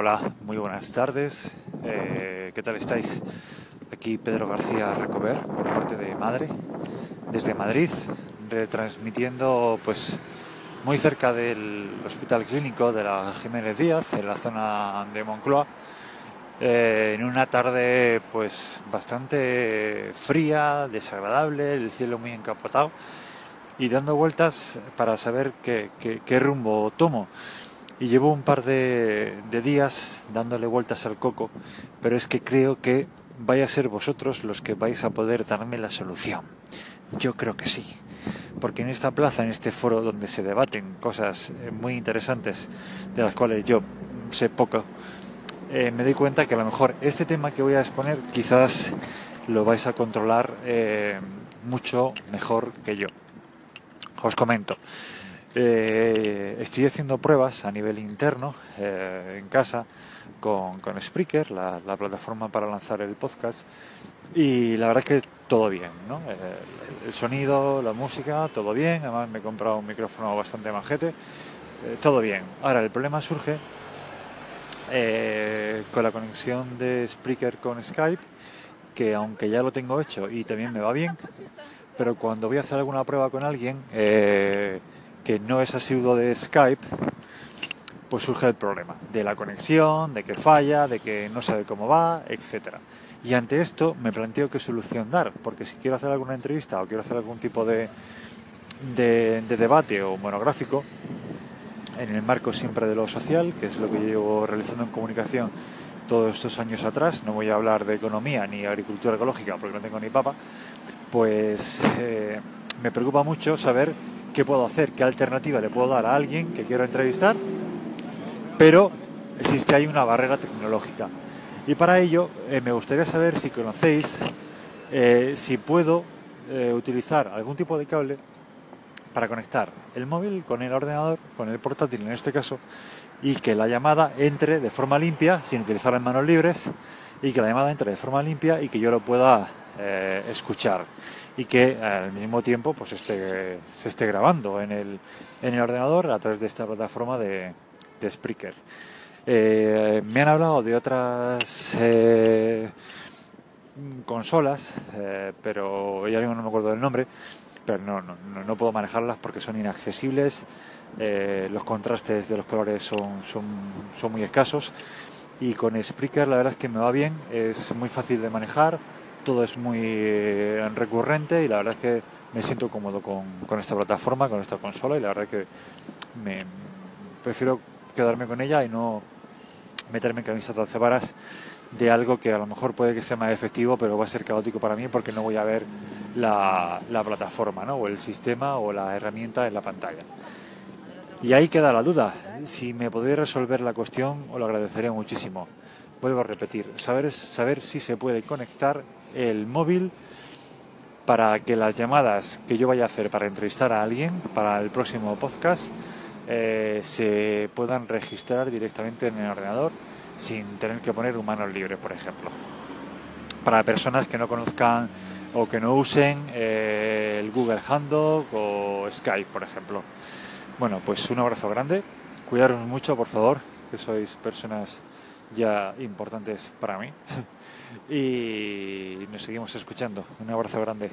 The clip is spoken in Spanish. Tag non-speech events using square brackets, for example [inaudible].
Hola, muy buenas tardes. Eh, ¿Qué tal estáis? Aquí Pedro García Recover por parte de Madre, desde Madrid, retransmitiendo pues muy cerca del Hospital Clínico de la Jiménez Díaz, en la zona de Moncloa, eh, en una tarde pues bastante fría, desagradable, el cielo muy encapotado y dando vueltas para saber qué, qué rumbo tomo y llevo un par de, días dándole vueltas al coco, pero es que creo que vais a ser vosotros los que vais a poder darme la solución. Yo creo que sí, porque en esta plaza, en este foro donde se debaten cosas eh, muy interesantes, de las cuales yo sé poco, eh, me doy cuenta que a lo mejor este tema que voy a exponer quizás lo vais a controlar eh, mucho mejor que yo. Os comento. Eh, estoy haciendo pruebas a nivel interno eh, en casa con, con Spreaker, la, plataforma para lanzar el podcast, y la verdad es que todo bien, ¿no? Eh, el sonido, la música, todo bien, además me he comprado un micrófono bastante majete, todo bien. Ahora, el problema surge con la conexión de Spreaker con Skype, que aunque ya lo tengo hecho y también me va bien, pero cuando voy a hacer alguna prueba con alguien, que no es asiduo de Skype, pues surge el problema de la conexión, de que falla, de que no sabe cómo va, etcétera. Y ante esto me planteo qué solución dar, porque si quiero hacer alguna entrevista o quiero hacer algún tipo de, de, debate o monográfico, en el marco siempre de lo social, que es lo que llevo realizando en comunicación todos estos años atrás, no voy a hablar de economía ni agricultura ecológica porque no tengo ni papa, pues eh, me preocupa mucho saber qué puedo hacer, qué alternativa le puedo dar a alguien que quiero entrevistar, pero existe ahí una barrera tecnológica. Y para ello eh, me gustaría saber si conocéis, eh, si puedo eh, utilizar algún tipo de cable para conectar el móvil con el ordenador, con el portátil en este caso, y que la llamada entre de forma limpia, sin utilizar las manos libres, y que la llamada entre de forma limpia y que yo lo pueda escuchar y que al mismo tiempo pues esté, se esté grabando en el, en el ordenador a través de esta plataforma de, de Spreaker. Eh, me han hablado de otras eh, consolas, eh, pero ya no me acuerdo del nombre, pero no, no, no puedo manejarlas porque son inaccesibles, los contrastes de los colores son, son, son muy escasos y con Spreaker la verdad es que me va bien, es muy fácil de manejar, todo es muy eh, recurrente y la verdad es que me siento cómodo con, esta plataforma, con esta consola y la verdad es que me prefiero quedarme con ella y no meterme en camisas de varas de algo que a lo mejor puede que sea más efectivo, pero va a ser caótico para mí porque no voy a ver la, plataforma, ¿no? o el sistema o la herramienta en la pantalla. Y ahí queda la duda. Si me podéis resolver la cuestión, os lo agradeceré muchísimo. Vuelvo a repetir, saber, saber si se puede conectar el móvil para que las llamadas que yo vaya a hacer para entrevistar a alguien para el próximo podcast eh, se puedan registrar directamente en el ordenador sin tener que poner humanos libres, por ejemplo. Para personas que no conozcan o que no usen eh, el Google Handout o Skype, por ejemplo. Bueno, pues un abrazo grande. Cuidaros mucho, por favor, que sois personas ya importantes para mí. [laughs] y nos seguimos escuchando. Un abrazo grande.